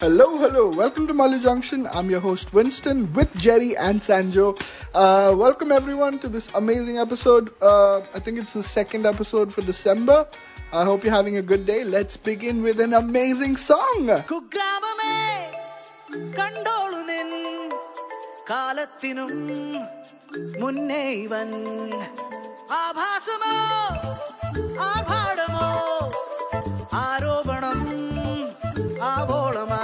Hello, hello. Welcome to Malu Junction. I'm your host Winston with Jerry and Sanjo. Uh, welcome everyone to this amazing episode. Uh, I think it's the second episode for December. I hope you're having a good day. Let's begin with an amazing song. കുഗ്രാമമേ കണ്ടോളു നിൻ കാലത്തിനും മുന്നേ ഇവൻ ആഭാസമോ ആഭാടമോ ആരോപണം ஆவோளமா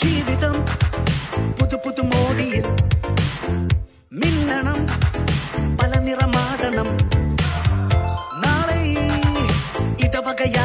ஜீவிதம் புது புது மோடியில். மின்னணம் பல நிறமாடனம் நாளை இடவகையா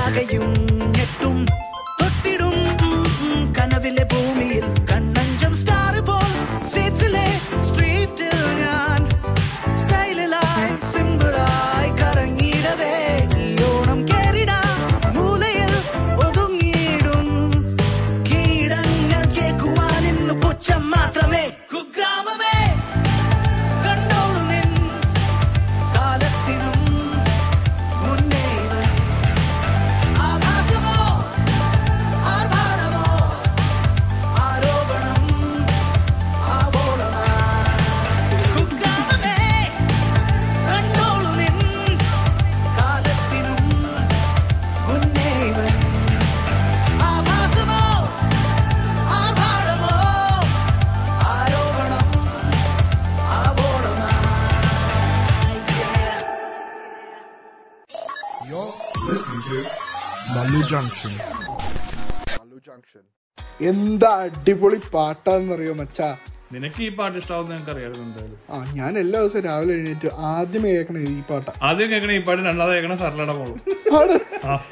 എന്താ അടിപൊളി പാട്ടാന്നറിയോ മച്ചാ? നിനക്ക് ഈ പാട്ട് ഇഷ്ടാവുന്ന ഞങ്ങൾക്ക് അറിയായിരുന്നു എന്തായാലും. ആ ഞാൻ എല്ലാ ദിവസവും രാവിലെ എഴുന്നേറ്റ് ആദ്യം കേൾക്കണേ ഈ പാട്ടാ. ആദ്യം കേൾക്കണ ഈ പാട്ട് രണ്ടാമത് കേൾക്കണ സർലട പോളും.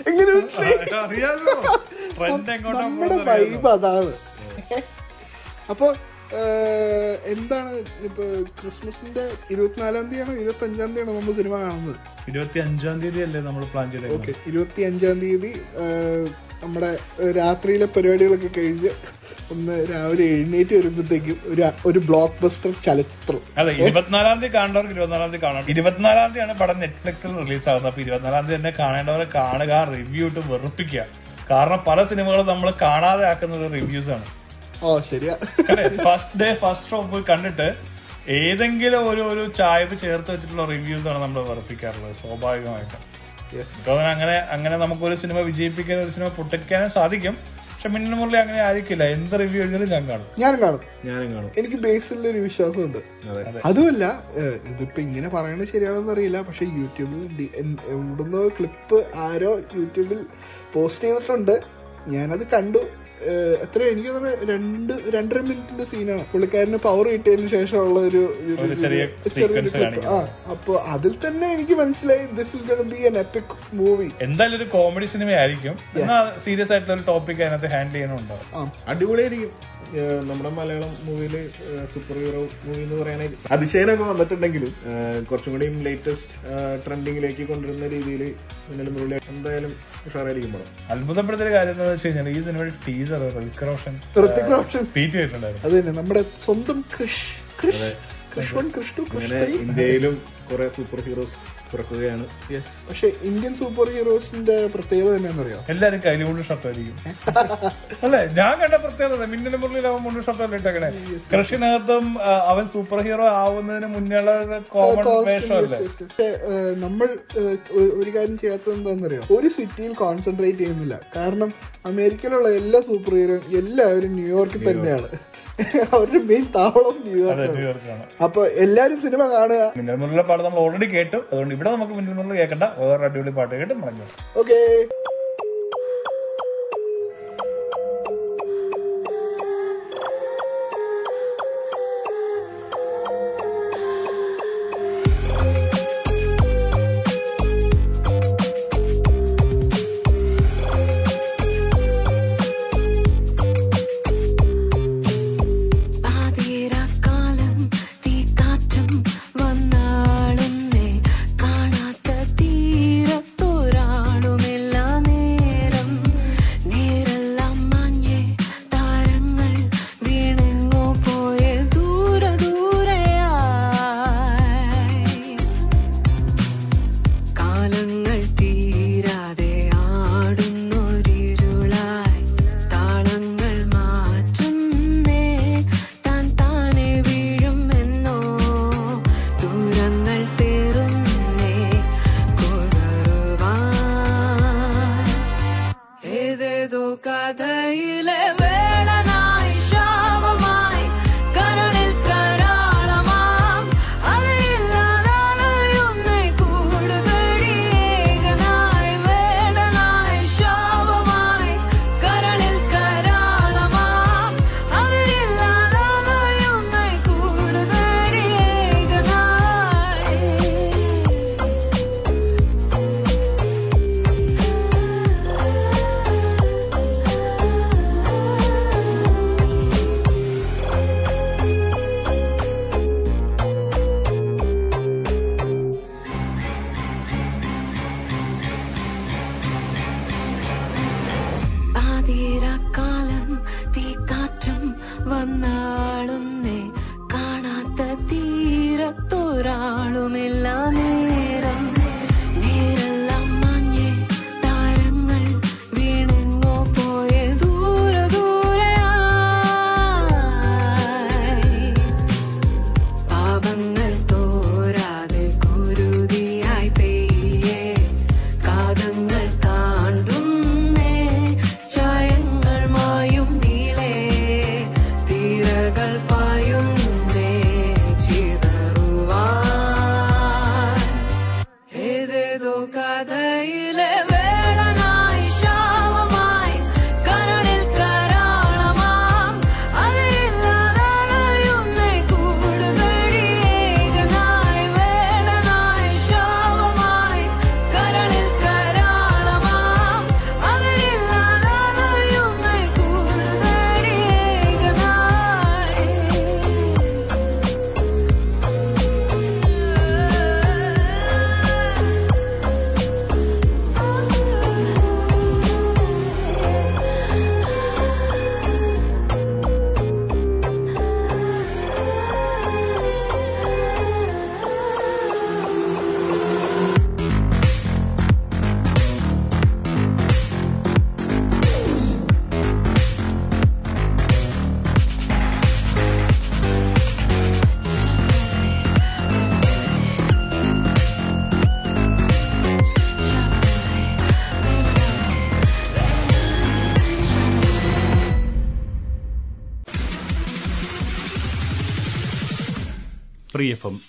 എങ്ങനെ അറിയാലോ. നമ്മുടെ. വൈബ് അതാണ്. അപ്പൊ എന്താണ് ഇപ്പൊ ക്രിസ്മസിന്റെ ഇരുപത്തിനാലാം തീയതിയാണോ ഇരുപത്തി അഞ്ചാം തീയതിയാണോ നമ്മൾ സിനിമ കാണുന്നത്? ഇരുപത്തി അഞ്ചാം തീയതി അല്ലേ നമ്മൾ പ്ലാൻ ചെയ്തത് ഓക്കെ ഇരുപത്തി അഞ്ചാം തീയതി നമ്മുടെ രാത്രിയിലെ പരിപാടികളൊക്കെ കഴിഞ്ഞ് ഒന്ന് രാവിലെ എഴുന്നേറ്റ് വരുമ്പോഴത്തേക്കും ഒരു ഒരു ബ്ലോക്ക് ബസ്റ്റർ ചലച്ചിത്രം. അതെ ഇരുപത്തിനാലാം തീയതി കാണേണ്ടവർക്ക് ഇരുപത്തിനാലാം തീയതി കാണാം ഇരുപത്തിനാലാം തീയതിയാണ് പടം നെറ്റ്ഫ്ലിക്സിൽ റിലീസ് ആകുന്നത് അപ്പൊ ഇരുപത്തിനാലാം തീയതി തന്നെ കാണേണ്ടവരെ കാണുക റിവ്യൂ ഇട്ട് വെറുപ്പിക്കുക. കാരണം പല സിനിമകളും നമ്മൾ കാണാതെ ആക്കുന്നത് റിവ്യൂസ് ആണ്. ഓ ശരിയാ. ഫസ്റ്റ് ഡേ ഫസ്റ്റ് ഷോ പോയി കണ്ടിട്ട് ഏതെങ്കിലും ഒരു ഒരു ചായവ് ചേർത്ത് വെച്ചിട്ടുള്ള റിവ്യൂസ് ആണ് നമ്മൾ വെറുപ്പിക്കാറുള്ളത് സ്വാഭാവികമായിട്ടും. കാരണം അങ്ങനെ അങ്ങനെ നമുക്കൊരു സിനിമ വിജയിപ്പിക്കാൻ ഒരു സിനിമ പൊട്ടിക്കാനും സാധിക്കും. പക്ഷെ മിന്നൽ മുരളി അങ്ങനെ ആയിരിക്കില്ല. എന്ത് റിവ്യൂ എഴുതിയാലും ഞാൻ കാണും. ഞാനും കാണും. ഞാനും കാണും. എനിക്ക് ബേസിൽ ഒരു വിശ്വാസമുണ്ട്. അതുമല്ല ഇതിപ്പോ ഇങ്ങനെ പറയണത് ശരിയാണെന്ന് അറിയില്ല. പക്ഷെ യൂട്യൂബിൽ എവിടുന്നോ ക്ലിപ്പ് ആരോ യൂട്യൂബിൽ പോസ്റ്റ് ചെയ്തിട്ടുണ്ട്. ഞാനത് കണ്ടു. എത്ര എനിക്ക് തോന്നുന്നു രണ്ട് രണ്ടര മിനിറ്റിന്റെ സീനാണ് പുള്ളിക്കാരന് പവർ കിട്ടിയതിന് ശേഷമുള്ള ഒരു ചെറിയ. ആ അപ്പൊ അതിൽ തന്നെ എനിക്ക് മനസ്സിലായി this is gonna be an epic movie എന്തായാലും ഒരു കോമഡി സിനിമ ആയിരിക്കും. സീരിയസ് ആയിട്ടുള്ള ഒരു ടോപ്പിക് അതിനകത്ത് ഹാൻഡിൽ ചെയ്യാനുണ്ടാവും അടിപൊളിയായിരിക്കും. നമ്മുടെ മലയാളം മൂവിയിൽ സൂപ്പർ ഹീറോ മൂവി എന്ന് പറയാനായിട്ട് അതിശയനൊക്കെ വന്നിട്ടുണ്ടെങ്കിലും കുറച്ചും കൂടിയും ലേറ്റസ്റ്റ് ട്രെൻഡിങ്ങിലേക്ക് കൊണ്ടുവരുന്ന രീതിയിൽ മിന്നൽ മുരളി എന്തായാലും ഉഷാറായിരിക്കും പടം. അത്ഭുതപ്പെടുത്തിയ കാര്യം എന്താണെന്ന് വെച്ച് കഴിഞ്ഞാൽ ഈ സിനിമയുടെ ടീസർ ഋതിക് റോഷൻ ഋതിക് റോഷൻ ട്വീറ്റ് ചെയ്തിട്ടുണ്ടായിരുന്നു അത് തന്നെ നമ്മുടെ സ്വന്തം കൃഷ് കൃഷ് കൃഷ്ണൻ ഇന്ത്യയിലും കുറെ സൂപ്പർ ഹീറോസ് പിറക്കുകയാണ് യെസ് പക്ഷെ ഇന്ത്യൻ സൂപ്പർ ഹീറോസിന്റെ പ്രത്യേകത എന്താണെന്നറിയോ? എല്ലാരും കൈലിമുണ്ട് ഷർട്ടായിരിക്കും അല്ലെ? ഞാൻ കണ്ട പ്രത്യേകത മിന്നൽ മുരളിയിൽ അവൻ മുണ്ട് ഷർട്ടല്ലേ ഇട്ടേക്കണേ? കൃഷിനകത്തും അവൻ സൂപ്പർ ഹീറോ ആവുന്നതിന് മുന്നുള്ള കോമൺ വേഷമല്ലേ പക്ഷെ നമ്മൾ ഒരു കാര്യം ചെയ്യാത്തത് എന്താണെന്നറിയോ? ഒരു സിറ്റിയിൽ കോൺസെൻട്രേറ്റ് ചെയ്യുന്നില്ല. കാരണം അമേരിക്കയിലുള്ള എല്ലാ സൂപ്പർ ഹീറോയും എല്ലാവരും ന്യൂയോർക്കിൽ തന്നെയാണ്. അവരുടെ മെയിൻ താവളം ന്യൂയോർക്ക് അപ്പൊ എല്ലാരും സിനിമ കാണുക. മിന്നൽ മുരളിയുടെ പാട്ട് നമ്മൾ ഓൾറെഡി കേട്ടു. അതുകൊണ്ട് ഇവിടെ നമുക്ക് മിന്നൽ മുരളി കേൾക്കണ്ട വേറെ അടിപൊളി പാട്ട് കേട്ട് മടങ്ങി ഓക്കേ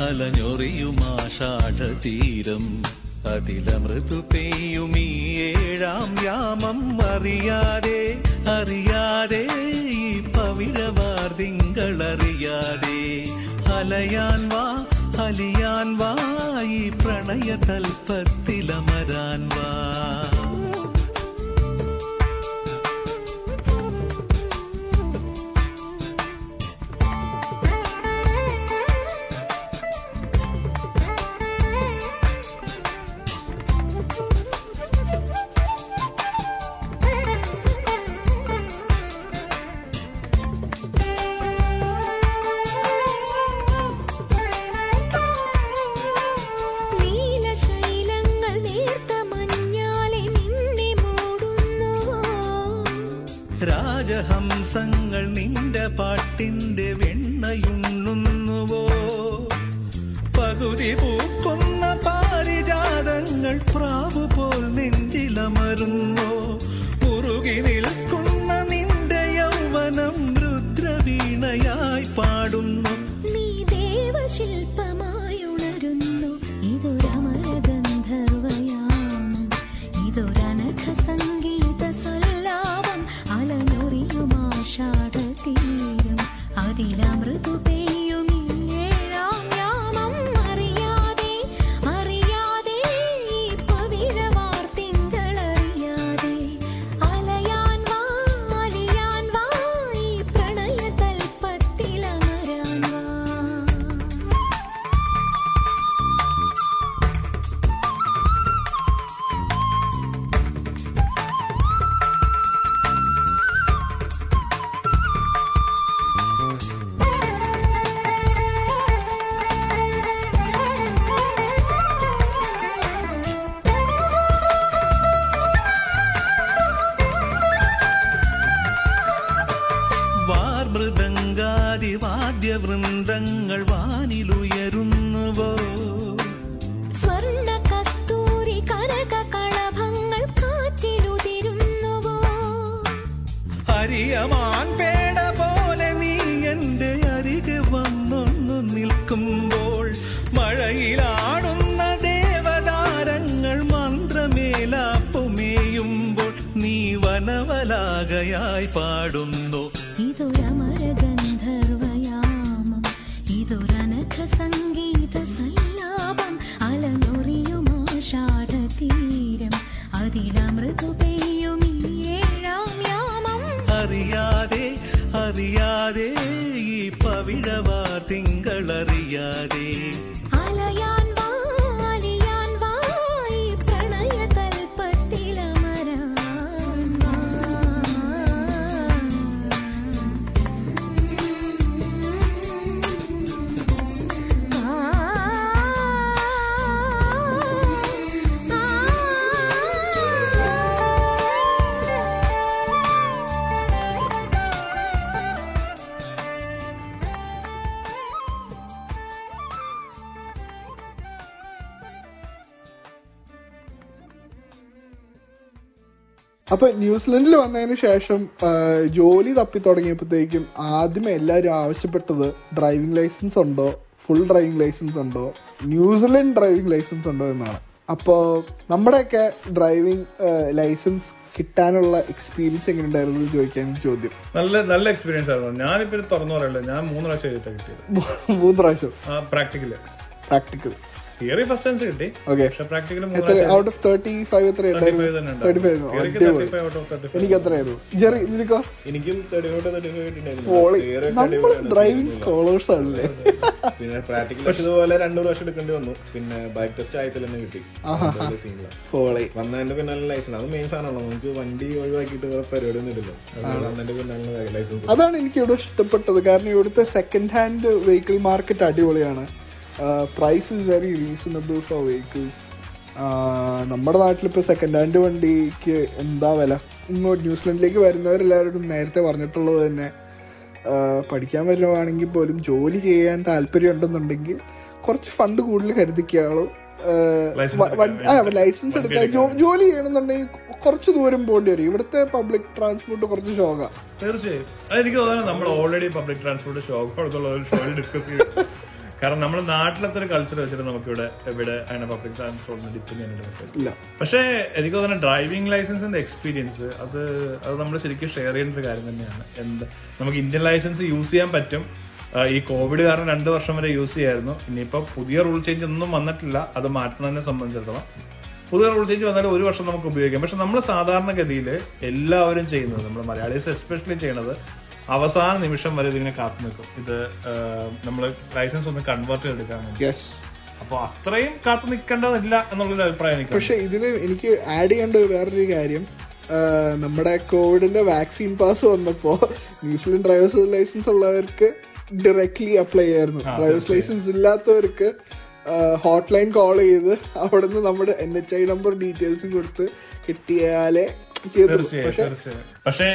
അലഞ്ഞൊറിയുമാഷാഢതീരം അതിലമൃതു പെയ്യും ഈ ഏഴാം യാമം അറിയാതെ അറിയാതെ ഈ പവിഴവാർ തിങ്കളറിയാതെ അലയാൻ വാ അലിയാൻ വാ ഈ പ്രണയ തൽപ്പത്ത് അപ്പൊ ന്യൂസിലൻഡിൽ വന്നതിന് ശേഷം ജോലി തപ്പി തുടങ്ങിയപ്പോഴത്തേക്കും ആദ്യം എല്ലാവരും ആവശ്യപ്പെട്ടത് ഡ്രൈവിംഗ് ലൈസൻസ് ഉണ്ടോ ഫുൾ ഡ്രൈവിംഗ് ലൈസൻസ് ഉണ്ടോ ന്യൂസിലൻഡ് ഡ്രൈവിംഗ് ലൈസൻസ് ഉണ്ടോ എന്നാണ്. അപ്പോൾ നമ്മുടെയൊക്കെ ഡ്രൈവിംഗ് ലൈസൻസ് കിട്ടാനുള്ള എക്സ്പീരിയൻസ് എങ്ങനെ ഉണ്ടായിരുന്നു എന്ന് ചോദിക്കാൻ ചോദ്യം. നല്ല നല്ല എക്സ്പീരിയൻസ് ആയിരുന്നു. ഞാനിപ്പോ തുറന്നു പറയല്ലോ ഞാൻ മൂന്ന് പ്രാവശ്യം കിട്ടിയത്. മൂന്ന് പ്രാവശ്യം. Practical. Practical theory first chance കിട്ടി. പക്ഷെ practically out of thirty five എത്ര? എനിക്ക് എത്രയായിരുന്നു ജെറി നിനക്കോ? എനിക്കും നമ്മൾ ഡ്രൈവിംഗ് സ്കോളേഴ്സ് ആണല്ലേ? പിന്നെ പ്രാക്ടിക്കൽ പക്ഷെ ഇതുപോലെ രണ്ടു പ്രാവശ്യം എടുക്കേണ്ടി വന്നു. പിന്നെ ബൈക്ക് ടെസ്റ്റ് ആയത്തിൽ തന്നെ കിട്ടി വന്നതിന്റെ പിന്നാലെ ലൈസൻസ് അത് മെയിൻ സാധനമാണല്ലോ. നമുക്ക് വണ്ടി ഒഴിവാക്കിയിട്ട് വേറെ പരിപാടി ഒന്നും ഇല്ലല്ലോ അതാണ് എനിക്ക് ഇവിടെ ഇഷ്ടപ്പെട്ടത്. കാരണം ഇവിടുത്തെ സെക്കൻഡ് ഹാൻഡ് വെഹിക്കിൾ മാർക്കറ്റ് അടിപൊളിയാണ്. Price is very reasonable for vehicles നമ്മുടെ നാട്ടിലിപ്പോൾ സെക്കൻഡ് ഹാൻഡ് വണ്ടിക്ക് എന്താ വില? ഇങ്ങോട്ട് ന്യൂസിലൻഡിലേക്ക് വരുന്നവരെല്ലാവരോടും നേരത്തെ പറഞ്ഞിട്ടുള്ളത് തന്നെ പഠിക്കാൻ വരുവാണെങ്കിൽ പോലും ജോലി ചെയ്യാൻ താല്പര്യം ഉണ്ടെന്നുണ്ടെങ്കിൽ കുറച്ച് ഫണ്ട് കൂടുതൽ License ലൈസൻസ് എടുക്കാൻ ജോലി ചെയ്യണമെന്നുണ്ടെങ്കിൽ കുറച്ച് ദൂരം പോകേണ്ടി വരും. ഇവിടുത്തെ പബ്ലിക് ട്രാൻസ്പോർട്ട് കുറച്ച് ഷോക തീർച്ചയായും. അതെനിക്ക് തോന്നുന്നു നമ്മൾ ഓൾറെഡി പബ്ലിക് ട്രാൻസ്പോർട്ട് ഷോക്കുള്ള ഡിസ്കസ് ചെയ്തു കാരണം നമ്മുടെ നാട്ടിലത്തെ ഒരു കൾച്ചർ വെച്ചിട്ട് നമുക്ക് ഇവിടെ എവിടെ അങ്ങനെ പബ്ലിക് ട്രാൻസ്പോർട്ടിന് ഡിപ്പെൻഡ് ചെയ്യാനായിട്ട് പറ്റില്ല പക്ഷേ എനിക്ക് തോന്നുന്നു ഡ്രൈവിംഗ് ലൈസൻസിന്റെ എക്സ്പീരിയൻസ് അത് അത് നമ്മൾ ശരിക്കും ഷെയർ ചെയ്യേണ്ട ഒരു കാര്യം തന്നെയാണ്. എന്ത് നമുക്ക് ഇന്ത്യൻ ലൈസൻസ് യൂസ് ചെയ്യാൻ പറ്റും. ഈ കോവിഡ് കാരണം രണ്ട് വർഷം വരെ യൂസ് ചെയ്യായിരുന്നു. ഇനിയിപ്പോ പുതിയ റൂൾ ചേഞ്ച് ഒന്നും വന്നിട്ടില്ല. അത് മാറ്റുന്നതിനെ സംബന്ധിച്ചിടത്തോളം. പുതിയ റൂൾ ചേഞ്ച് വന്നാലും ഒരു വർഷം നമുക്ക് ഉപയോഗിക്കാം. പക്ഷെ നമ്മൾ സാധാരണഗതിയിൽ എല്ലാവരും ചെയ്യുന്നത് നമ്മൾ മലയാളീസ് എസ്പെഷ്യലി ചെയ്യണത് അവസാന നിമിഷം വരെ ഇതിങ്ങനെ കാത്തു നിൽക്കും. ഇത് നമ്മൾ ലൈസൻസ് ഒന്ന് കൺവേർട്ട് ചെയ്തെടുക്കാൻ അപ്പൊ അത്രയും കാത്തു നിൽക്കേണ്ടതില്ല എന്നുള്ളൊരു അഭിപ്രായം എനിക്ക് പക്ഷെ ഇതിൽ എനിക്ക് ആഡ് ചെയ്യേണ്ട വേറൊരു കാര്യം നമ്മുടെ കോവിഡിന്റെ വാക്സിൻ പാസ് വന്നപ്പോ ന്യൂസിലൻഡ് ഡ്രൈവേഴ്സ് ലൈസൻസ് ഉള്ളവർക്ക് ഡയറക്ട്ലി അപ്ലൈ ചെയ്യായിരുന്നു ഡ്രൈവേഴ്സ് ലൈസൻസ് ഇല്ലാത്തവർക്ക് ഹോട്ട്ലൈൻ കോൾ ചെയ്ത് അവിടുന്ന് നമ്മുടെ എൻ എച്ച് ഐ നമ്പർ ഡീറ്റെയിൽസും കൊടുത്ത് കിട്ടിയാലേ തീർച്ചയായും പക്ഷെ തീർച്ചയായും. പക്ഷേ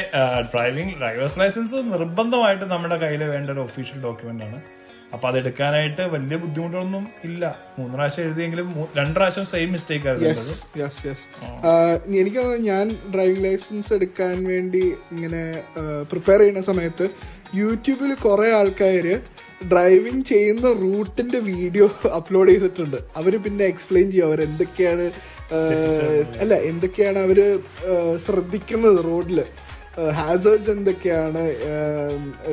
ഡ്രൈവിംഗ് ഡ്രൈവേഴ്സ് ലൈസൻസ് നിർബന്ധമായിട്ട് നമ്മുടെ കയ്യിൽ വേണ്ട ഒരു ഒഫീഷ്യൽ ഡോക്യുമെന്റ് ആണ്. അപ്പൊ അത് എടുക്കാനായിട്ട് വലിയ ബുദ്ധിമുട്ടൊന്നും ഇല്ല. മൂന്ന് പ്രാവശ്യം എഴുതിയെങ്കിലും രണ്ട് പ്രാവശ്യം സെയിം മിസ്റ്റേക്ക് ആയിരുന്നു എനിക്ക് ഞാൻ ഡ്രൈവിംഗ് ലൈസൻസ് എടുക്കാൻ വേണ്ടി ഇങ്ങനെ പ്രിപ്പയർ ചെയ്യുന്ന സമയത്ത് യൂട്യൂബിൽ കുറെ ആൾക്കാര് ഡ്രൈവിംഗ് ചെയ്യുന്ന റൂട്ടിന്റെ വീഡിയോ അപ്ലോഡ് ചെയ്തിട്ടുണ്ട്. അവർ പിന്നെ എക്സ്പ്ലെയിൻ ചെയ്യും അവർ എന്തൊക്കെയാണ് അല്ല എന്തൊക്കെയാണ് അവർ ശ്രദ്ധിക്കുന്നത് റോഡിൽ? ഹാസേർഡ്സ് എന്തൊക്കെയാണ്?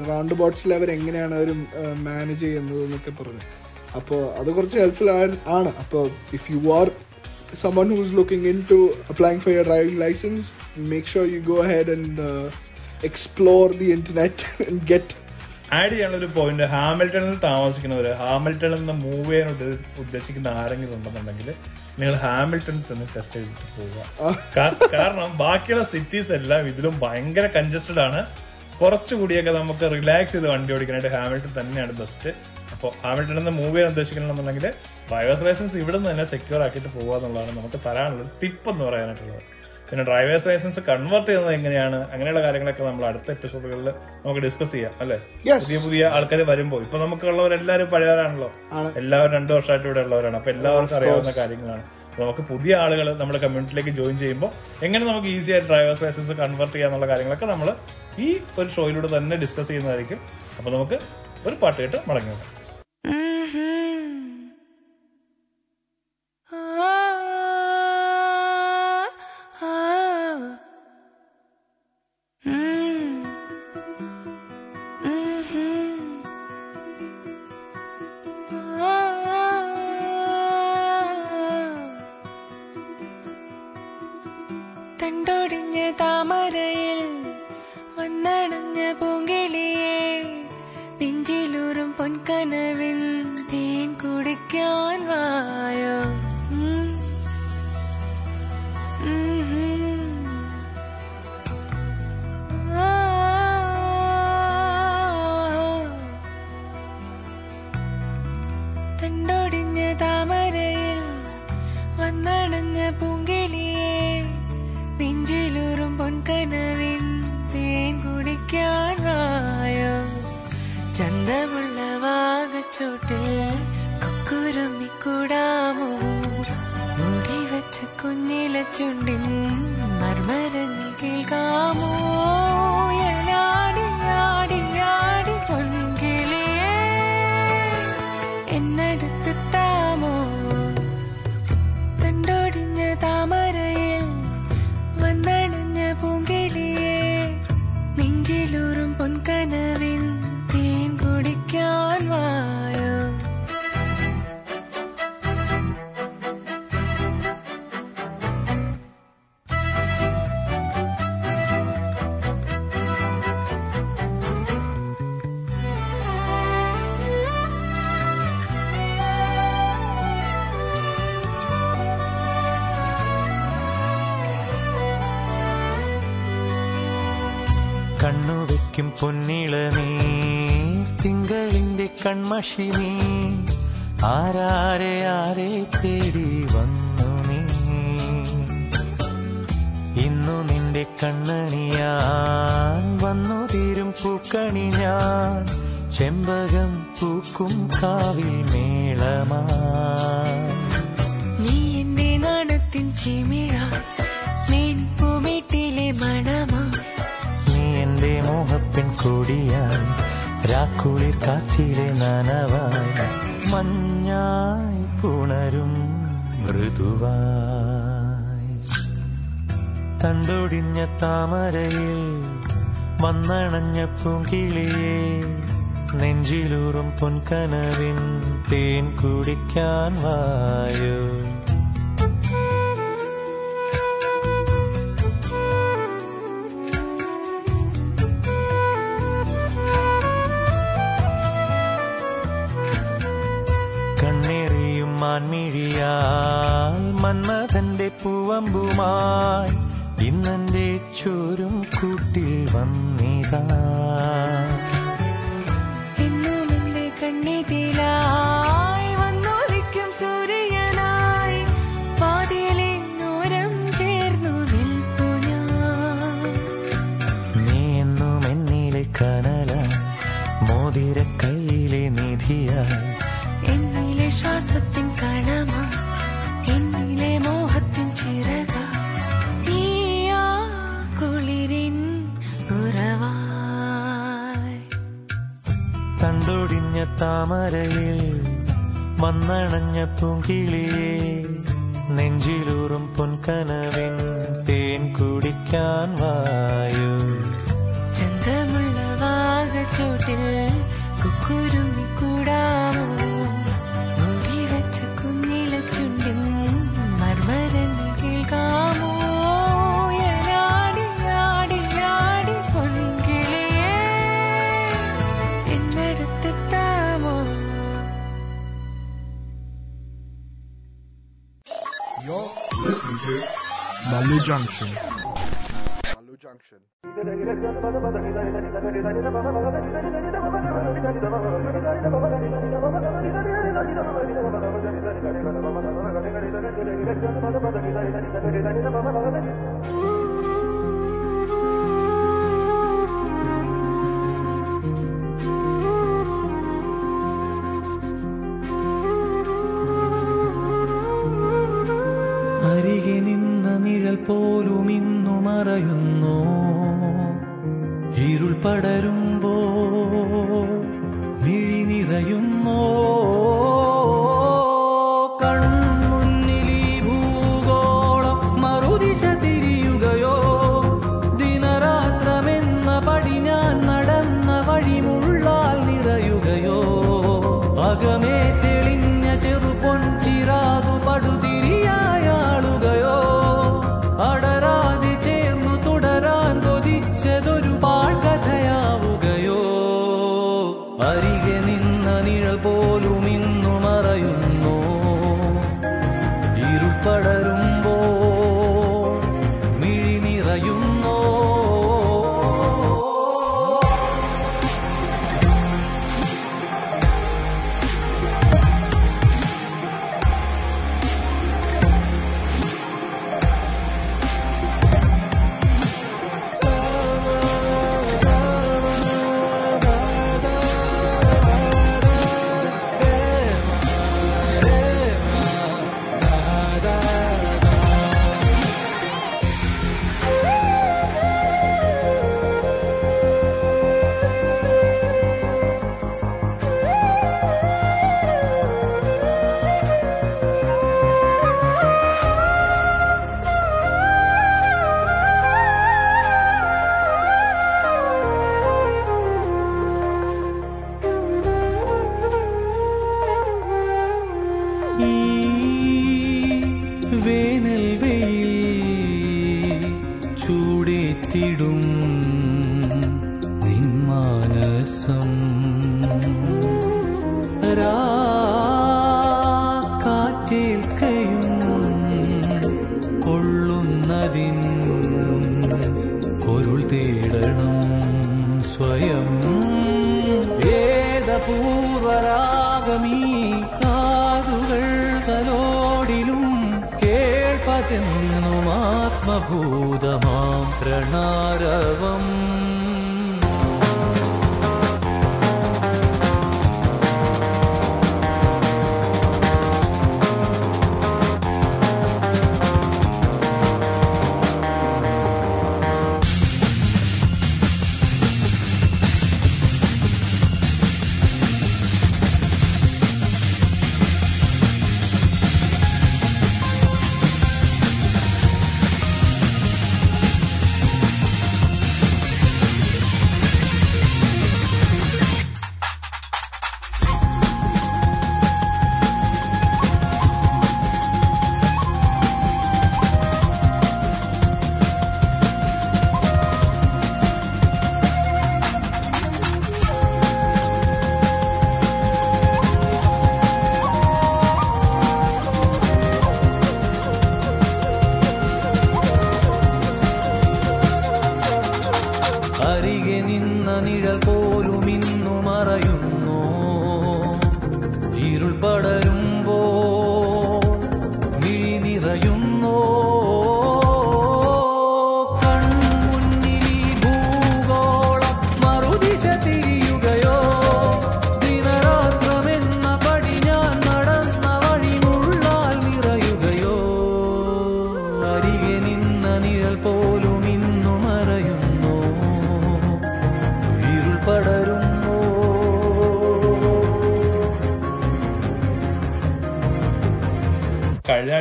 റൗണ്ട് ബോട്ട്സിൽ അവർ എങ്ങനെയാണ് അവർ മാനേജ് ചെയ്യുന്നത് എന്നൊക്കെ പറഞ്ഞു. അപ്പോൾ അത് കുറച്ച് ഹെൽപ്ഫുൾ ആണ്. അപ്പോൾ if you are someone who's looking into applying for your driving license, make sure you go ahead and uh, explore the internet and get. Add ചെയ്യാനുള്ള ഒരു പോയിന്റ് ഹാമിൽട്ടണിൽ താമസിക്കുന്നവര് ഹാമിൽട്ടണിൽ നിന്ന് മൂവ് ചെയ്യാൻ ഉദ്ദേശിക്കുന്ന ആരെങ്കിലും ഉണ്ടെന്നുണ്ടെങ്കിൽ നിങ്ങൾ ഹാമിൽട്ടണിൽ തന്നെ ടെസ്റ്റ് ചെയ്തിട്ട് പോവുക. കാരണം ബാക്കിയുള്ള സിറ്റീസ് എല്ലാം ഇതിലും ഭയങ്കര കൺജസ്റ്റഡ് ആണ്. കുറച്ചുകൂടിയൊക്കെ നമുക്ക് റിലാക്സ് ചെയ്ത് വണ്ടി ഓടിക്കാനായിട്ട് ഹാമിൽട്ടൺ തന്നെയാണ് ബെസ്റ്റ് അപ്പോൾ ഹാമിൽട്ടണിൽ നിന്ന് മൂവ് ചെയ്യാൻ ഉദ്ദേശിക്കണമെന്നുണ്ടെങ്കിൽ ഡ്രൈവേഴ്സ് ലൈസൻസ് ഇവിടെ നിന്ന് തന്നെ സെക്യൂർ ആക്കിയിട്ട് പോകുക എന്നുള്ളതാണ് നമുക്ക് തരാനുള്ള ടിപ്പ് എന്ന് പറയാനായിട്ടുള്ളത്. പിന്നെ ഡ്രൈവേഴ്സ് ലൈസൻസ് കൺവേർട്ട് ചെയ്യുന്നത് എങ്ങനെയാണ്? അങ്ങനെയുള്ള കാര്യങ്ങളൊക്കെ നമ്മൾ അടുത്ത എപ്പിസോഡുകളിൽ നമുക്ക് ഡിസ്കസ് ചെയ്യാം അല്ലെ? പുതിയ പുതിയ ആൾക്കാർ വരുമ്പോൾ ഇപ്പൊ നമുക്കുള്ളവരെല്ലാവരും പഴയവരാണല്ലോ. എല്ലാവരും രണ്ടു വർഷമായിട്ട് ഇവിടെ ഉള്ളവരാണ്. അപ്പൊ എല്ലാവർക്കും അറിയാവുന്ന കാര്യങ്ങളാണ്. നമുക്ക് പുതിയ ആളുകൾ നമ്മുടെ കമ്മ്യൂണിറ്റിയിലേക്ക് ജോയിൻ ചെയ്യുമ്പോൾ എങ്ങനെ നമുക്ക് ഈസി ആയിട്ട് ഡ്രൈവേഴ്സ് ലൈസൻസ് കൺവേർട്ട് ചെയ്യാന്നുള്ള കാര്യങ്ങളൊക്കെ നമ്മൾ ഈ ഒരു ഷോയിലൂടെ തന്നെ ഡിസ്കസ് ചെയ്യുന്നതായിരിക്കും. അപ്പൊ നമുക്ക് ഒരു പാട്ട് കേട്ട് മടങ്ങി നോക്കാം ആകാശിനി ആരാരെ ആരെ തേടി മഞ്ഞായി പുണരും മൃദുവായി. തണ്ടൊടിഞ്ഞ താമരയിൽ വന്നണഞ്ഞ പൂങ്കിളിയെ നെഞ്ചിലൂറും പൊൻകനവിൻ തേൻ കുടിക്കാൻ വായോ. മന്മഥന്റെ പൂവമ്പുമായി ഇന്നെന്റെ ചോരും കൂട്ടിൽ വന്നിതാ. ശ്വാസത്തിൻ കാണാം താമരയിൽ വന്നണഞ്ഞ പൂങ്കിളിയെ നെഞ്ചിലൂറും പൊൻകനവിൻ തേൻ കുടിക്കാൻ വായു. Junction. Malu Junction. പോലും ഇന്നു മറയുന്നു. ഇരുൾ പടരുമ്പോ ചൂടേറ്റിടും നിന്മാനസം. കാറ്റേൽക്കയും കൊള്ളുന്നതിൻ പൊരുൾ തേടണം സ്വയം. വേദപൂർവരാഗമീ കാതുകൾ കലോടിലും കേൾപ്പതെന്നും ആത്മഭൂതമാം प्रणारवम्।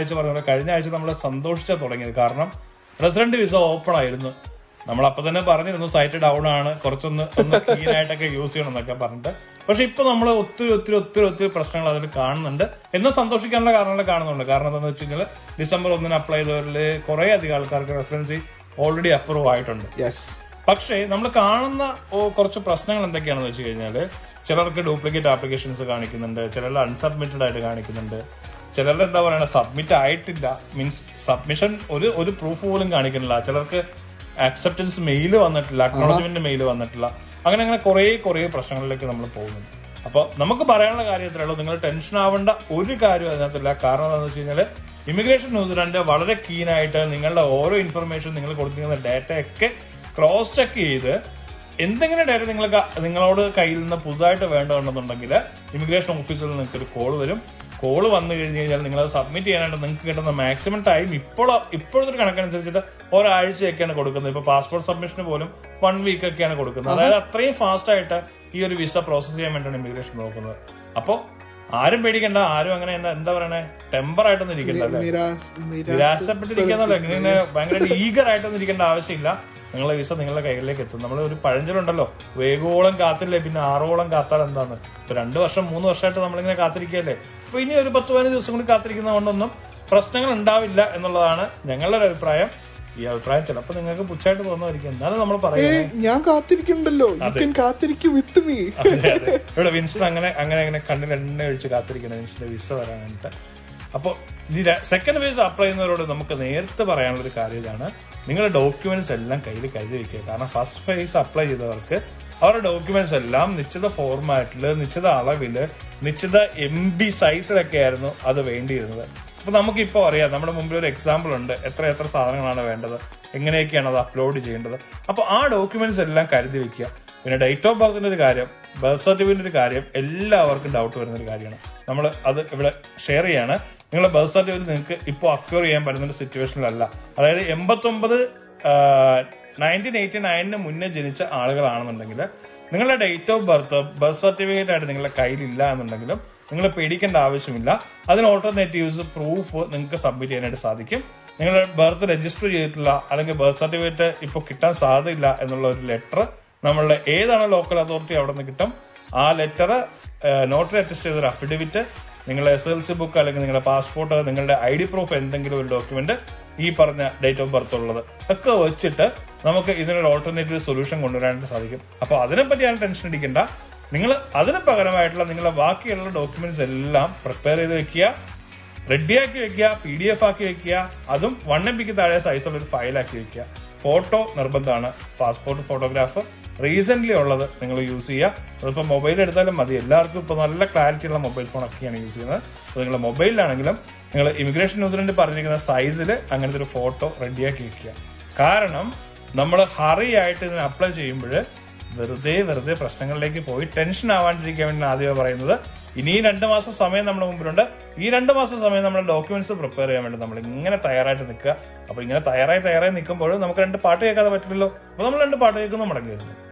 ആഴ്ച പറഞ്ഞ പോലെ കഴിഞ്ഞ ആഴ്ച നമ്മൾ സന്തോഷിച്ചാൽ തുടങ്ങിയത്. കാരണം റെസിഡന്റ് വിസ ഓപ്പൺ ആയിരുന്നു. നമ്മൾ അപ്പൊ തന്നെ പറഞ്ഞിരുന്നു സൈറ്റ് ഡൗൺ ആണ് കുറച്ചൊന്ന് ഒന്ന് ക്ലീൻ ആയിട്ടൊക്കെ യൂസ് ചെയ്യണം എന്നൊക്കെ പറഞ്ഞിട്ട്. പക്ഷെ ഇപ്പൊ നമ്മൾ ഒത്തിരി ഒത്തിരി ഒത്തിരി ഒത്തിരി പ്രശ്നങ്ങൾ അതിൽ കാണുന്നുണ്ട്. എന്നും സന്തോഷിക്കാനുള്ള കാരണങ്ങൾ കാണുന്നുണ്ട്. കാരണം എന്താണെന്ന് വെച്ച് കഴിഞ്ഞാൽ ഡിസംബർ ഒന്നിന് അപ്ലൈ ചെയ്തവരിൽ കുറെ അധികം ആൾക്കാർക്ക് റെസിഡൻസി ഓൾറെഡി അപ്രൂവ് ആയിട്ടുണ്ട്. പക്ഷേ നമ്മൾ കാണുന്ന കുറച്ച് പ്രശ്നങ്ങൾ എന്തൊക്കെയാണെന്ന് വെച്ച് കഴിഞ്ഞാൽ ചിലർക്ക് ഡ്യൂപ്ലിക്കേറ്റ് ആപ്ലിക്കേഷൻസ് കാണിക്കുന്നുണ്ട് ചിലർ അൺസബ്മിറ്റഡ് ആയിട്ട് കാണിക്കുന്നുണ്ട്. ചിലരുടെ എന്താ പറയുക സബ്മിറ്റ് ആയിട്ടില്ല. മീൻസ് സബ്മിഷൻ ഒരു ഒരു പ്രൂഫ് പോലും കാണിക്കുന്നില്ല. ചിലർക്ക് അക്സെപ്റ്റൻസ് മെയിൽ വന്നിട്ടില്ല അക്നോളജ്മെന്റ് മെയിൽ വന്നിട്ടില്ല. അങ്ങനെ അങ്ങനെ കുറെ കുറെ പ്രശ്നങ്ങളിലേക്ക് നമ്മൾ പോകുന്നുണ്ട് അപ്പോൾ നമുക്ക് പറയാനുള്ള കാര്യം ഉള്ളൂ. നിങ്ങൾ ടെൻഷൻ ആവേണ്ട ഒരു കാര്യം അതിനകത്തില്ല. കാരണം എന്താണെന്ന് വെച്ച് കഴിഞ്ഞാൽ ഇമിഗ്രേഷൻ ന്യൂസിലാൻഡ് വളരെ കീനായിട്ട് നിങ്ങളുടെ ഓരോ ഇൻഫർമേഷൻ നിങ്ങൾ കൊടുത്തിരിക്കുന്ന ഡാറ്റയൊക്കെ ക്രോസ് ചെക്ക് ചെയ്ത് എന്തെങ്കിലും ഡാറ്റ നിങ്ങൾക്ക് നിങ്ങളോട് കയ്യിൽ നിന്ന് പുതുതായിട്ട് വേണ്ടതുണ്ടെന്നുണ്ടെങ്കിൽ ഇമിഗ്രേഷൻ ഓഫീസിൽ നിങ്ങൾക്ക് ഒരു കോൾ വരും. കോൾ വന്നു കഴിഞ്ഞ് കഴിഞ്ഞാൽ നിങ്ങൾ അത് സബ്മിറ്റ് ചെയ്യാനായിട്ട് നിങ്ങൾക്ക് കിട്ടുന്ന മാക്സിമം ടൈം ഇപ്പോൾ ഇപ്പോഴത്തെ ഒരു കണക്കനുസരിച്ചിട്ട് ഒരാഴ്ചയൊക്കെയാണ് കൊടുക്കുന്നത്. ഇപ്പൊ പാസ്പോർട്ട് സബ്മിഷന് പോലും വൺ വീക്ക് ഒക്കെയാണ് കൊടുക്കുന്നത്. അതായത് അത്രയും ഫാസ്റ്റ് ആയിട്ട് ഈ ഒരു വിസ പ്രോസസ് ചെയ്യാൻ വേണ്ടിയാണ് ഇമിഗ്രേഷൻ നോക്കുന്നത്. അപ്പോൾ ആരും പേടിക്കണ്ട. ആരും അങ്ങനെ എന്താ പറയണേ? ടെമ്പർ ആയിട്ടൊന്നും ഇരിക്കണ്ട നിരാശപ്പെട്ടിരിക്കുന്നല്ലോ നിരാശ നിരാശപ്പെട്ടിരിക്കാന്നല്ല ഇങ്ങനെ ഭയങ്കര ഈഗർ ആയിട്ടൊന്നും ഇരിക്കേണ്ട ആവശ്യമില്ല. നിങ്ങളെ വിസ നിങ്ങളുടെ കയ്യിലേക്ക് എത്തും. നമ്മൾ ഒരു പഴഞ്ചലുണ്ടല്ലോ വേഗോളം കാത്തില്ലേ? പിന്നെ ആറോളം കാത്താൽ എന്താന്ന്? ഇപ്പൊ രണ്ടു വർഷം മൂന്ന് വർഷമായിട്ട് നമ്മളിങ്ങനെ കാത്തിരിക്കുകയല്ലേ? അപ്പൊ ഇനി ഒരു പത്ത് പതിനഞ്ച് ദിവസം കൂടി കാത്തിരിക്കുന്ന കൊണ്ടൊന്നും പ്രശ്നങ്ങൾ ഉണ്ടാവില്ല എന്നുള്ളതാണ് ഞങ്ങളുടെ ഒരു അഭിപ്രായം. ഈ അഭിപ്രായം ചിലപ്പോ നിങ്ങൾക്ക് പുച്ഛായിട്ട് തോന്നുമായിരിക്കും. എന്നാലും നമ്മൾ പറയുന്നത്. ഞാൻ കൻ കാത്തിരിക്കും വിത്ത് മീ. ഇവിടെ വിൻസ്റ്റൺ അങ്ങനെ അങ്ങനെ അങ്ങനെ കണ്ണിൽ എണ്ണ ഒഴിച്ച് കാത്തിരിക്കണം വിൻസ്റ്റന്റെ വിസ വരാനായിട്ട് അപ്പോൾ സെക്കൻഡ് വേസ് അപ്ലൈ ചെയ്യുന്നവരോട് നമുക്ക് നേരത്തെ പറയാനുള്ള ഒരു കാര്യം ഇതാണ്. നിങ്ങളുടെ ഡോക്യുമെന്റ്സ് എല്ലാം കയ്യിൽ കരുതി വെക്കുക. കാരണം ഫസ്റ്റ് ഫേസ് അപ്ലൈ ചെയ്തവർക്ക് അവരുടെ ഡോക്യുമെന്റ്സ് എല്ലാം നിശ്ചിത ഫോർമാറ്റിൽ നിശ്ചിത അളവിൽ നിശ്ചിത എം ബി സൈസിലൊക്കെ ആയിരുന്നു അത് വേണ്ടിയിരുന്നത്. അപ്പൊ നമുക്കിപ്പോ അറിയാം നമ്മുടെ മുമ്പിൽ ഒരു എക്സാമ്പിൾ ഉണ്ട്. എത്ര എത്ര സാധനങ്ങളാണ് വേണ്ടത്? എങ്ങനെയൊക്കെയാണ് അത് അപ്ലോഡ് ചെയ്യേണ്ടത്? അപ്പൊ ആ ഡോക്യുമെന്റ്സ് എല്ലാം കരുതി വെക്കുക. പിന്നെ ഡേറ്റ് ഓഫ് ബർത്തിന്റെ ഒരു കാര്യം ബർത്ത് സർട്ടിഫിക്കറ്റിന്റെ ഒരു കാര്യം എല്ലാവർക്കും ഡൗട്ട് വരുന്ന ഒരു കാര്യമാണ്. നമ്മൾ അത് ഇവിടെ ഷെയർ ചെയ്യാണ്. നിങ്ങളുടെ ബർത്ത് സർട്ടിഫിക്കറ്റ് നിങ്ങൾക്ക് ഇപ്പോൾ അക്യൂർ ചെയ്യാൻ പറ്റുന്ന ഒരു സിറ്റുവേഷനിലല്ല അതായത് എൺപത്തൊമ്പത് നയന്റീൻ എയ്റ്റി നയനിന് മുന്നേ ജനിച്ച ആളുകളാണെന്നുണ്ടെങ്കിൽ നിങ്ങളുടെ date of birth birth certificate ആയിട്ട് നിങ്ങളുടെ കയ്യിലില്ല എന്നുണ്ടെങ്കിലും നിങ്ങൾ പേടിക്കേണ്ട ആവശ്യമില്ല. അതിന് ഓൾട്ടർനേറ്റീവ്സ് പ്രൂഫ് നിങ്ങൾക്ക് സബ്മിറ്റ് ചെയ്യാനായിട്ട് സാധിക്കും. നിങ്ങളുടെ ബർത്ത് രജിസ്റ്റർ ചെയ്തിട്ടില്ല അല്ലെങ്കിൽ ബർത്ത് സർട്ടിഫിക്കറ്റ് ഇപ്പോൾ കിട്ടാൻ സാധ്യതയില്ല എന്നുള്ള ഒരു ലെറ്റർ നമ്മളുടെ ഏതാണ് ലോക്കൽ അതോറിറ്റി അവിടെ നിന്ന് കിട്ടും. ആ ലെറ്റർ നോട്ടറി അറ്റസ്റ്റ് ചെയ്ത ഒരു അഫിഡവിറ്റ് നിങ്ങളുടെ എസ് എൽ സി ബുക്ക് അല്ലെങ്കിൽ നിങ്ങളുടെ പാസ്പോർട്ട് നിങ്ങളുടെ ഐ ഡി പ്രൂഫ് എന്തെങ്കിലും ഒരു ഡോക്യുമെന്റ് ഈ പറഞ്ഞ ഡേറ്റ് ഓഫ് ബർത്ത് ഉള്ളത്. ഒക്കെ വെച്ചിട്ട് നമുക്ക് ഇതിനൊരു ഓൾട്ടർനേറ്റീവ് സൊല്യൂഷൻ കൊണ്ടുവരാനായിട്ട് സാധിക്കും. അപ്പോൾ അതിനെപ്പറ്റിയാണ് ടെൻഷൻ അടിക്കേണ്ട. നിങ്ങൾ അതിന് പകരമായിട്ടുള്ള നിങ്ങളുടെ ബാക്കിയുള്ള ഡോക്യുമെന്റ്സ് എല്ലാം പ്രിപ്പയർ ചെയ്ത് വെക്കുക. റെഡിയാക്കി വെക്കുക പി ഡി എഫ് ആക്കി വെക്കുക. അതും വൺ എം പിക്ക് താഴെ സൈസുള്ള ഒരു ഫയലാക്കി വെക്കുക. ഫോട്ടോ നിർബന്ധമാണ്. പാസ്പോർട്ട് ഫോട്ടോഗ്രാഫ് റീസെന്റ് ഉള്ളത് നിങ്ങൾ യൂസ് ചെയ്യുക. അതിപ്പോൾ മൊബൈൽ എടുത്താലും മതി. എല്ലാവർക്കും ഇപ്പോൾ നല്ല ക്ലാരിറ്റി ഉള്ള മൊബൈൽ ഫോൺ ഒക്കെയാണ് യൂസ് ചെയ്യുന്നത്. അപ്പോൾ നിങ്ങൾ മൊബൈലിലാണെങ്കിലും നിങ്ങൾ ഇമിഗ്രേഷൻ ന്യൂസിലൻഡ് പറഞ്ഞിരിക്കുന്ന സൈസിൽ അങ്ങനത്തെ ഒരു ഫോട്ടോ റെഡിയാക്കി വെക്കുക. കാരണം നമ്മൾ ഹറി ആയിട്ട് ഇതിന് അപ്ലൈ ചെയ്യുമ്പോൾ വെറുതെ വെറുതെ പ്രശ്നങ്ങളിലേക്ക് പോയി ടെൻഷൻ ആവാണ്ടിരിക്കാൻ വേണ്ടി ആദ്യമേ പറയുന്നത് ഇനി രണ്ട് മാസം സമയം നമ്മുടെ മുമ്പിലുണ്ട്. ഈ രണ്ട് മാസം സമയം നമ്മുടെ ഡോക്യുമെന്റ്സ് പ്രിപ്പയർ ചെയ്യാൻ വേണ്ടി നമ്മൾ ഇങ്ങനെ തയ്യാറായിട്ട് നിൽക്കുക. അപ്പൊ ഇങ്ങനെ തയ്യാറായി തയ്യാറായി നിൽക്കുമ്പോഴും നമുക്ക് രണ്ട് പാട്ട് കേൾക്കാതെ പറ്റില്ലല്ലോ. അപ്പൊ നമ്മൾ രണ്ട് പാട്ട് കേൾക്കുന്നു മടങ്ങി വരുന്നു ും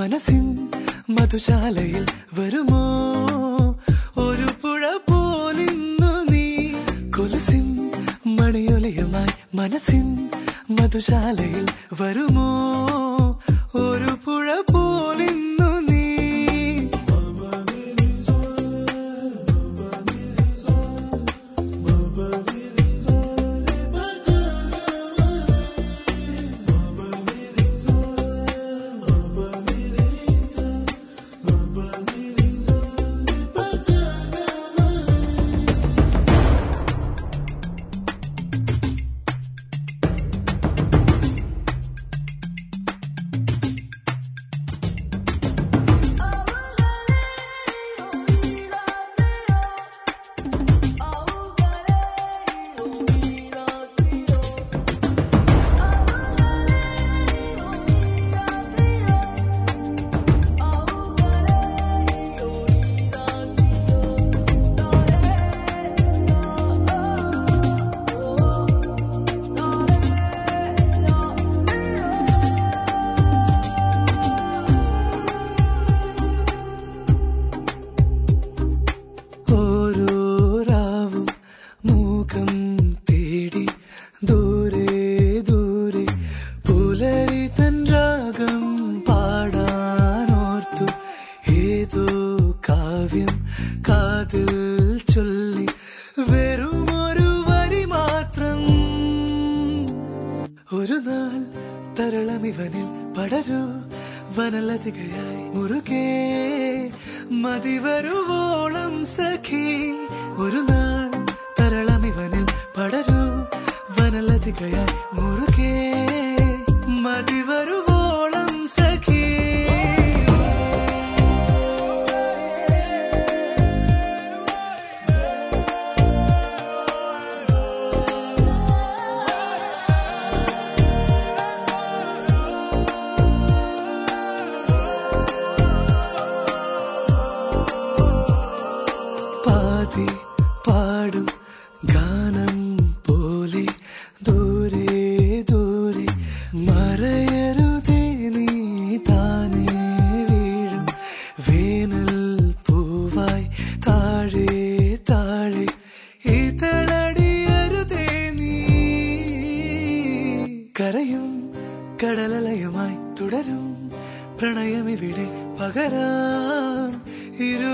മനസ്സിൻ മധുശാലയിൽ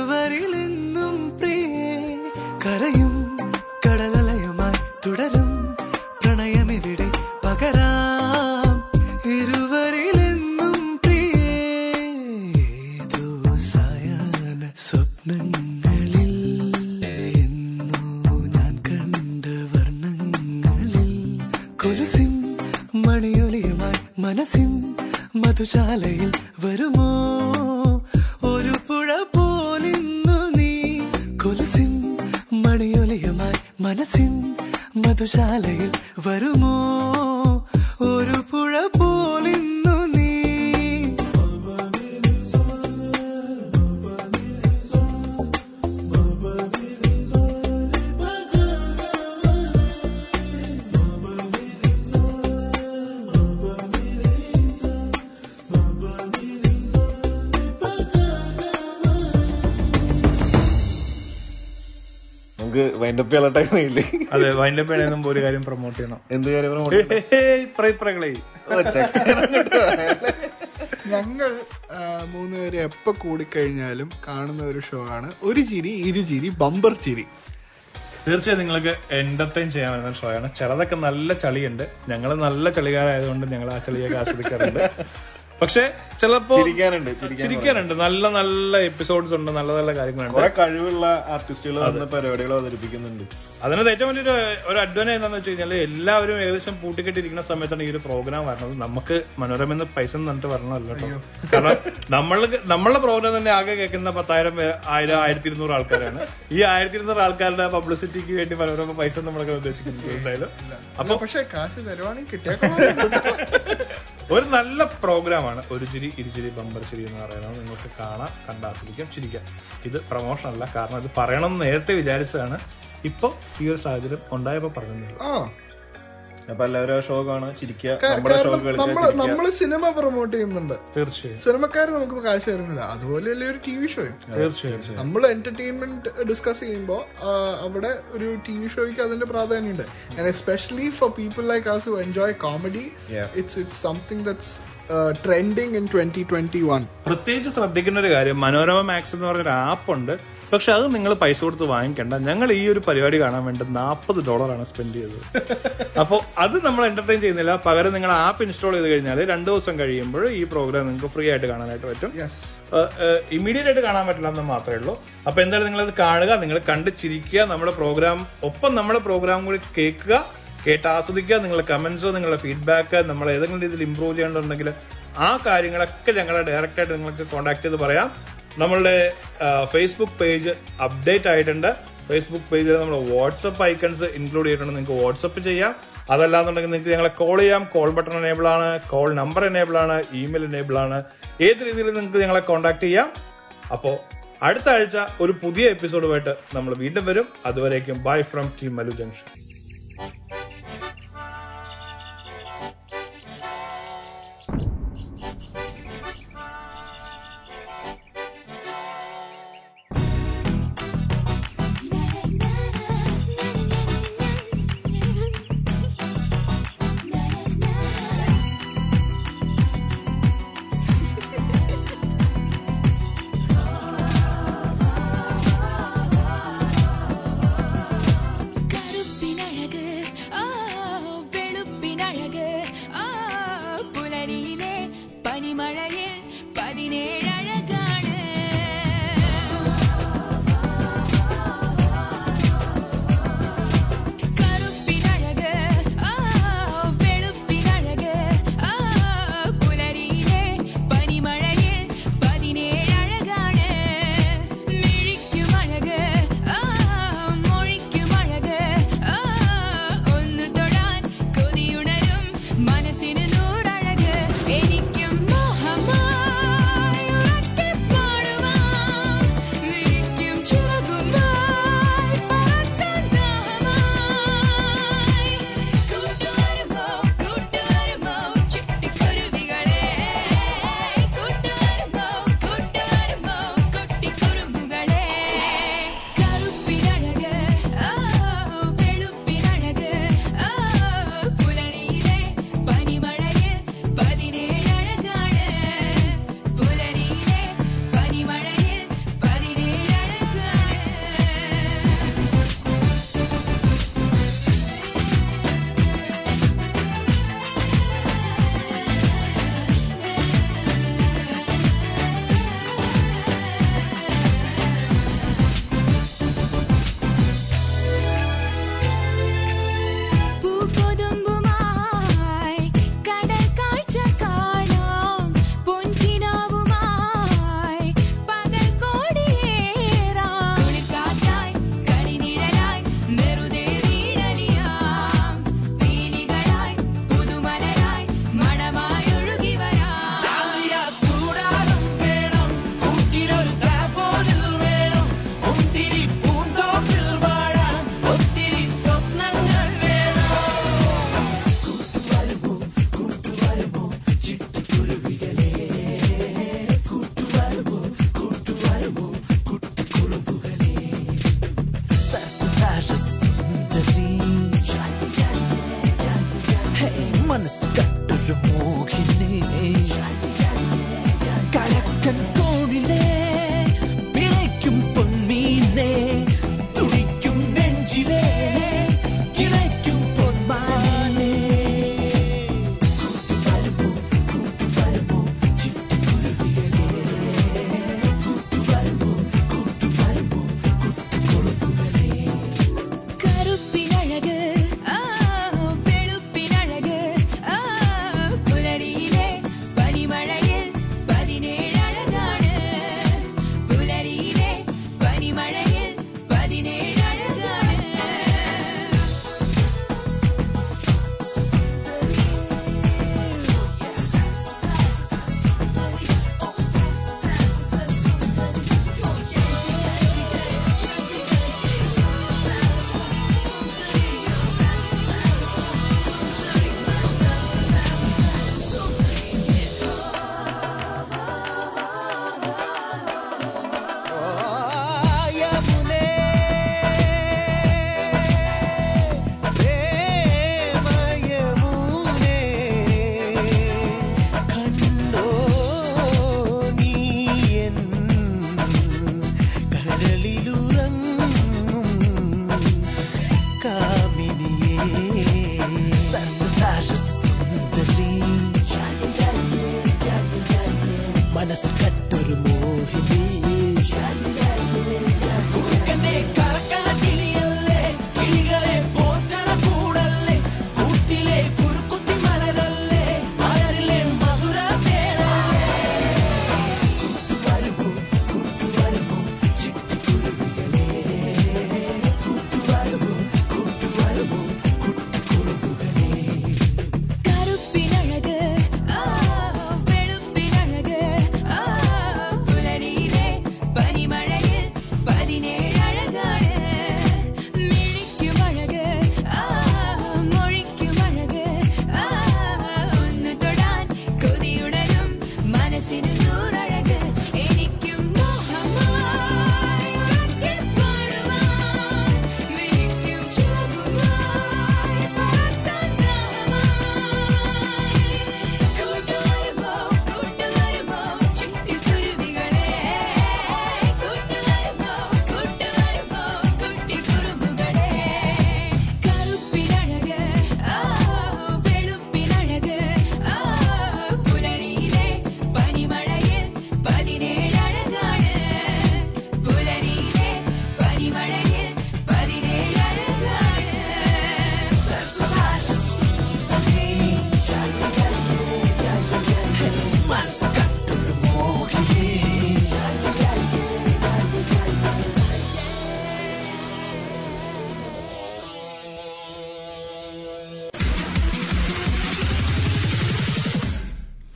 ഇരുവരിലെന്നും പ്രിയേ കരയും ചെയ്യണേ മുമ്പ് ഒരു കാര്യം പ്രൊമോട്ട് ചെയ്യണം. എന്ത് കാര്യം പ്രൊമോട്ട് ഞങ്ങൾ മൂന്നുപേര് എപ്പോ കൂടിക്കഴിഞ്ഞാലും കാണുന്ന ഒരു ഷോ ആണ്. ഒരു ചിരി ഇരു ചിരി ബമ്പർ ചിരി. തീർച്ചയായും നിങ്ങൾക്ക് എന്റർടൈൻ ചെയ്യാൻ പറ്റുന്ന ഷോ ആണ്. ചിലതൊക്കെ നല്ല ചളിയുണ്ട്. ഞങ്ങൾ നല്ല ചളികാരായതുകൊണ്ട് ഞങ്ങൾ ആ ചളിയൊക്കെ ആസ്വദിക്കാറുണ്ട്. പക്ഷെ ചിലപ്പോ ചിരിക്കാനുണ്ട്, ചിരിക്കാനുണ്ട്. നല്ല നല്ല എപ്പിസോഡ്സ് ഉണ്ട് നല്ല നല്ല കാര്യങ്ങളുണ്ട്. കുറെ കഴിവുള്ള ആർട്ടിസ്റ്റുകൾ പരിപാടികൾ അവതരിപ്പിക്കുന്നുണ്ട്. അതിനകത്ത് ഏറ്റവും വലിയൊരു ഒരു അഡ്വാന്റേജ് എന്താണെന്ന് വെച്ച് കഴിഞ്ഞാൽ എല്ലാവരും ഏകദേശം പൂട്ടിക്കെട്ടിരിക്കുന്ന സമയത്താണ് ഈ ഒരു പ്രോഗ്രാം വരണത്. നമുക്ക് മനോരമ എന്ന് പൈസ എന്നിട്ട് വരണമല്ലോ കേട്ടോ. കാരണം നമ്മൾക്ക് നമ്മളുടെ പ്രോഗ്രാം തന്നെ ആകെ കേൾക്കുന്ന പത്തായിരം പേര് ആയിരം ആയിരത്തി ഇരുന്നൂറ് ആൾക്കാരാണ്. ഈ ആയിരത്തി ഇരുന്നൂറ് ആൾക്കാരുടെ പബ്ലിസിറ്റിക്ക് വേണ്ടി മനോരമ പൈസ നമ്മളൊക്കെ ഉദ്ദേശിക്കുന്നത് എന്തായാലും. അപ്പൊ പക്ഷെ കാശ് തരുവാണെങ്കിൽ കിട്ടിയ ഒരു നല്ല പ്രോഗ്രാമാണ് ഒരു ചിരി ഇരുചിരി ബമ്പർ ചിരി എന്ന് പറയുന്നത് നിങ്ങൾക്ക് കാണാം കണ്ടാസ്വദിക്കാം ചിരിക്കാം. ഇത് പ്രൊമോഷൻ അല്ല. കാരണം ഇത് പറയണം നേരത്തെ വിചാരിച്ചതാണ്. ഇപ്പൊ ഈ ഒരു സാഹചര്യം ഉണ്ടായപ്പോ പറഞ്ഞില്ല? അപ്പൊ എല്ലാവരും ആ ഷോ കാണാൻ ചിരിക്കുക നമ്മുടെ ഷോ കാരണം കളിക്കുക നമ്മൾ സിനിമ പ്രൊമോട്ട് ചെയ്യുന്നുണ്ട്. തീർച്ചയായും. സിനിമക്കാർ നമുക്ക് കാശ് തരുന്നില്ല. അതുപോലെ അല്ലേ ഒരു ടി വി ഷോ തീർച്ചയായും. നമ്മൾ എന്റർടൈൻമെന്റ് ഡിസ്കസ് ചെയ്യുമ്പോൾ അവിടെ ഒരു ടി വി ഷോയ്ക്ക് അതിന്റെ പ്രാധാന്യമുണ്ട്. And especially for people like us who enjoy comedy. It's it's something that's trending in twenty twenty one പ്രത്യേകിച്ച് ശ്രദ്ധിക്കുന്ന ഒരു കാര്യം മനോരമ മാക്സ് എന്ന് പറഞ്ഞൊരു ആപ്പ് ഉണ്ട്. പക്ഷെ അത് നിങ്ങൾ പൈസ കൊടുത്ത് വാങ്ങിക്കേണ്ട. ഞങ്ങൾ ഈ ഒരു പരിപാടി കാണാൻ വേണ്ടി നാൽപ്പത് ഡോളറാണ് സ്പെൻഡ് ചെയ്തത്. അപ്പോൾ അത് നമ്മൾ എന്റർടൈൻ ചെയ്യുന്നില്ല. പകരം നിങ്ങൾ ആപ്പ് ഇൻസ്റ്റാൾ ചെയ്ത് കഴിഞ്ഞാൽ രണ്ട് ദിവസം കഴിയുമ്പോൾ ഈ പ്രോഗ്രാം നിങ്ങൾക്ക് ഫ്രീ ആയിട്ട് കാണാനായിട്ട് പറ്റും. ഇമ്മീഡിയറ്റ് ആയിട്ട് കാണാൻ പറ്റില്ല എന്ന് മാത്രമേ ഉള്ളൂ. അപ്പൊ എന്തായാലും നിങ്ങൾ അത് കാണുക നിങ്ങൾ കണ്ട് ചിരിക്കുക നമ്മുടെ പ്രോഗ്രാം ഒപ്പം നമ്മുടെ പ്രോഗ്രാം കൂടി കേൾക്കുക കേട്ട് ആസ്വദിക്കുക നിങ്ങളുടെ കമന്റ്സോ നിങ്ങളുടെ ഫീഡ്ബാക്ക് നമ്മൾ ഏതെങ്കിലും രീതിയിൽ ഇമ്പ്രൂവ് ചെയ്യേണ്ടതുണ്ടെങ്കിൽ ആ കാര്യങ്ങളൊക്കെ ഞങ്ങളെ ഡയറക്റ്റ് ആയിട്ട് നിങ്ങൾക്ക് കോൺടാക്ട് ചെയ്ത് പറയാം. നമ്മളുടെ ഫേസ്ബുക്ക് പേജ് അപ്ഡേറ്റ് ആയിട്ടുണ്ട്. ഫേസ്ബുക്ക് പേജിൽ നമ്മുടെ വാട്സപ്പ് ഐക്കൺസ് ഇൻക്ലൂഡ് ചെയ്തിട്ടുണ്ട്. നിങ്ങൾക്ക് വാട്സപ്പ് ചെയ്യാം. അതല്ലാന്നുണ്ടെങ്കിൽ നിങ്ങൾക്ക് ഞങ്ങളെ കോൾ ചെയ്യാം. കോൾ ബട്ടൺ എനേബിൾ ആണ്. കോൾ നമ്പർ എനേബിൾ ആണ്. ഇമെയിൽ എനേബിൾ ആണ്. ഏത് രീതിയിൽ നിങ്ങൾക്ക് ഞങ്ങളെ കോൺടാക്ട് ചെയ്യാം. അപ്പോൾ അടുത്ത ആഴ്ച ഒരു പുതിയ എപ്പിസോഡുമായിട്ട് നമ്മൾ വീണ്ടും വരും. അതുവരേക്കും bye from team Mallu junction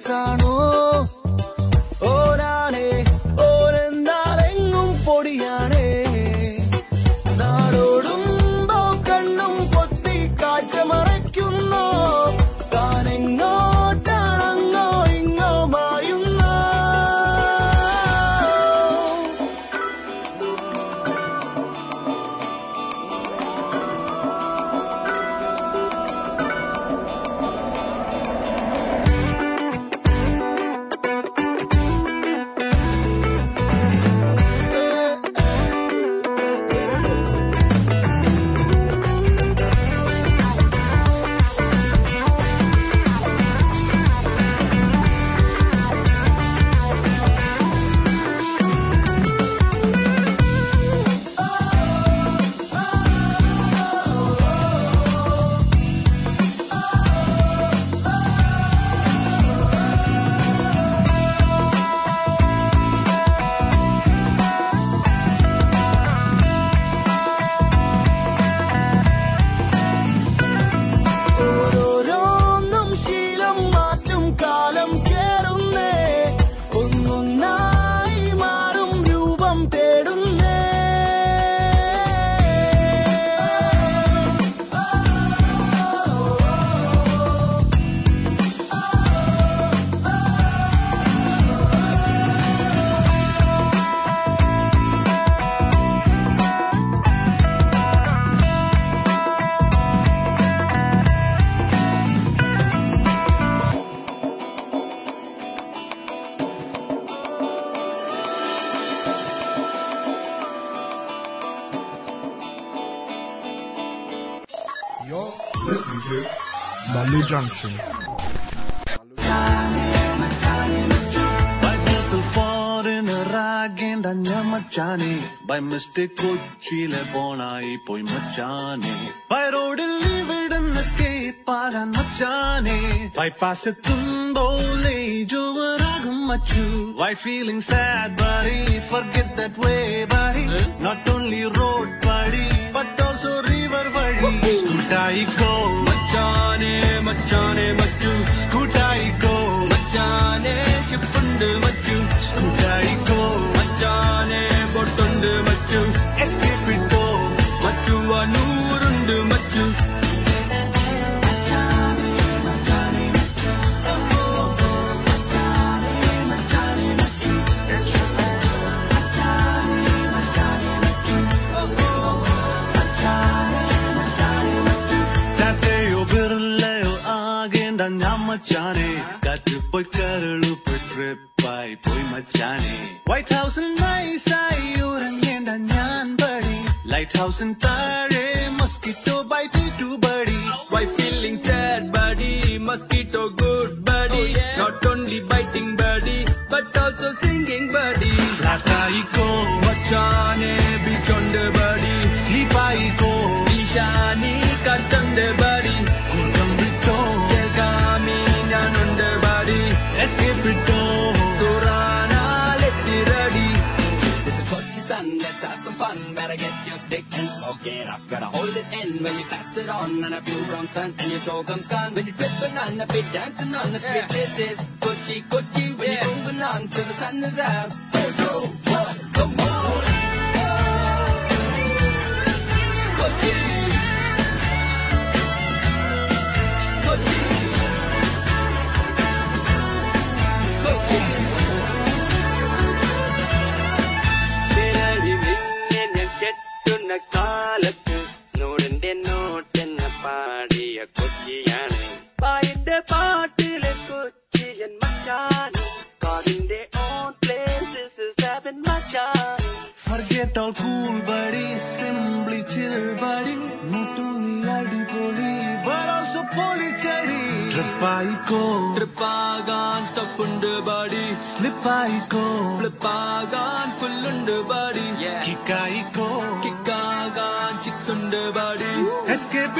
sun. Malu Junction. By local foreigner ആകേണ്ട ഞാൻ മച്ചാനെ ബൈ മിസ്റ്റേക്ക് കൊച്ചിയിലെ പോണായി പോയി മച്ചാനെ ബൈ റോഡിൽ ഇവിടുന്ന് സ്കേപ്പ് ആകാൻ മച്ചാനെ ബൈപ്പാസ് എത്തുമ്പോൾ ജോവറാകും മച്ചു why feeling sad buddy forget that way buddy not only road buddy but also river വഴി സ്കൂട്ടായിക്കോ மச்சானே மச்சானே மச்சு. ஸ்கூட்டாய்க்கோ மச்சானே சிப்புண்டு மச்சு. ஸ்கூட்டாய்க்கோ மச்சானே பொட்டுண்டு மச்சு. எஸ்கேப் இட்டோ மச்சுவா நூறுண்டு மச்சு. Johnny. Got the boy cut a looper trip by boy my Johnny. White House and nice I you and yan birdie. Lighthouse and tare. Is what you son, let's have some fun. Better get your stick and smoke it up. Gotta hold it in when you pass it on. And a few rounds done and your show comes gone. When you're tripping on the beat, dancing on the street. This is Gucci, Gucci. When you're moving on till the sun is out. Go, go, what? Come on. all cool buddy, simply chill buddy. മുത്തുന്നി അടിപൊളി, but also പൊളിച്ചടി. Trip ആയിക്കോ, ട്രിപ്പാകാൻ സ്റ്റഫുണ്ട് ബാഡി slip ആയിക്കോ, ഫ്ലിപ്പാകാൻ പുല്ലുണ്ട് ബാഡി kick ആയിക്കോ, കിക്കാകാൻ chicks ഉണ്ട് ബാഡി escape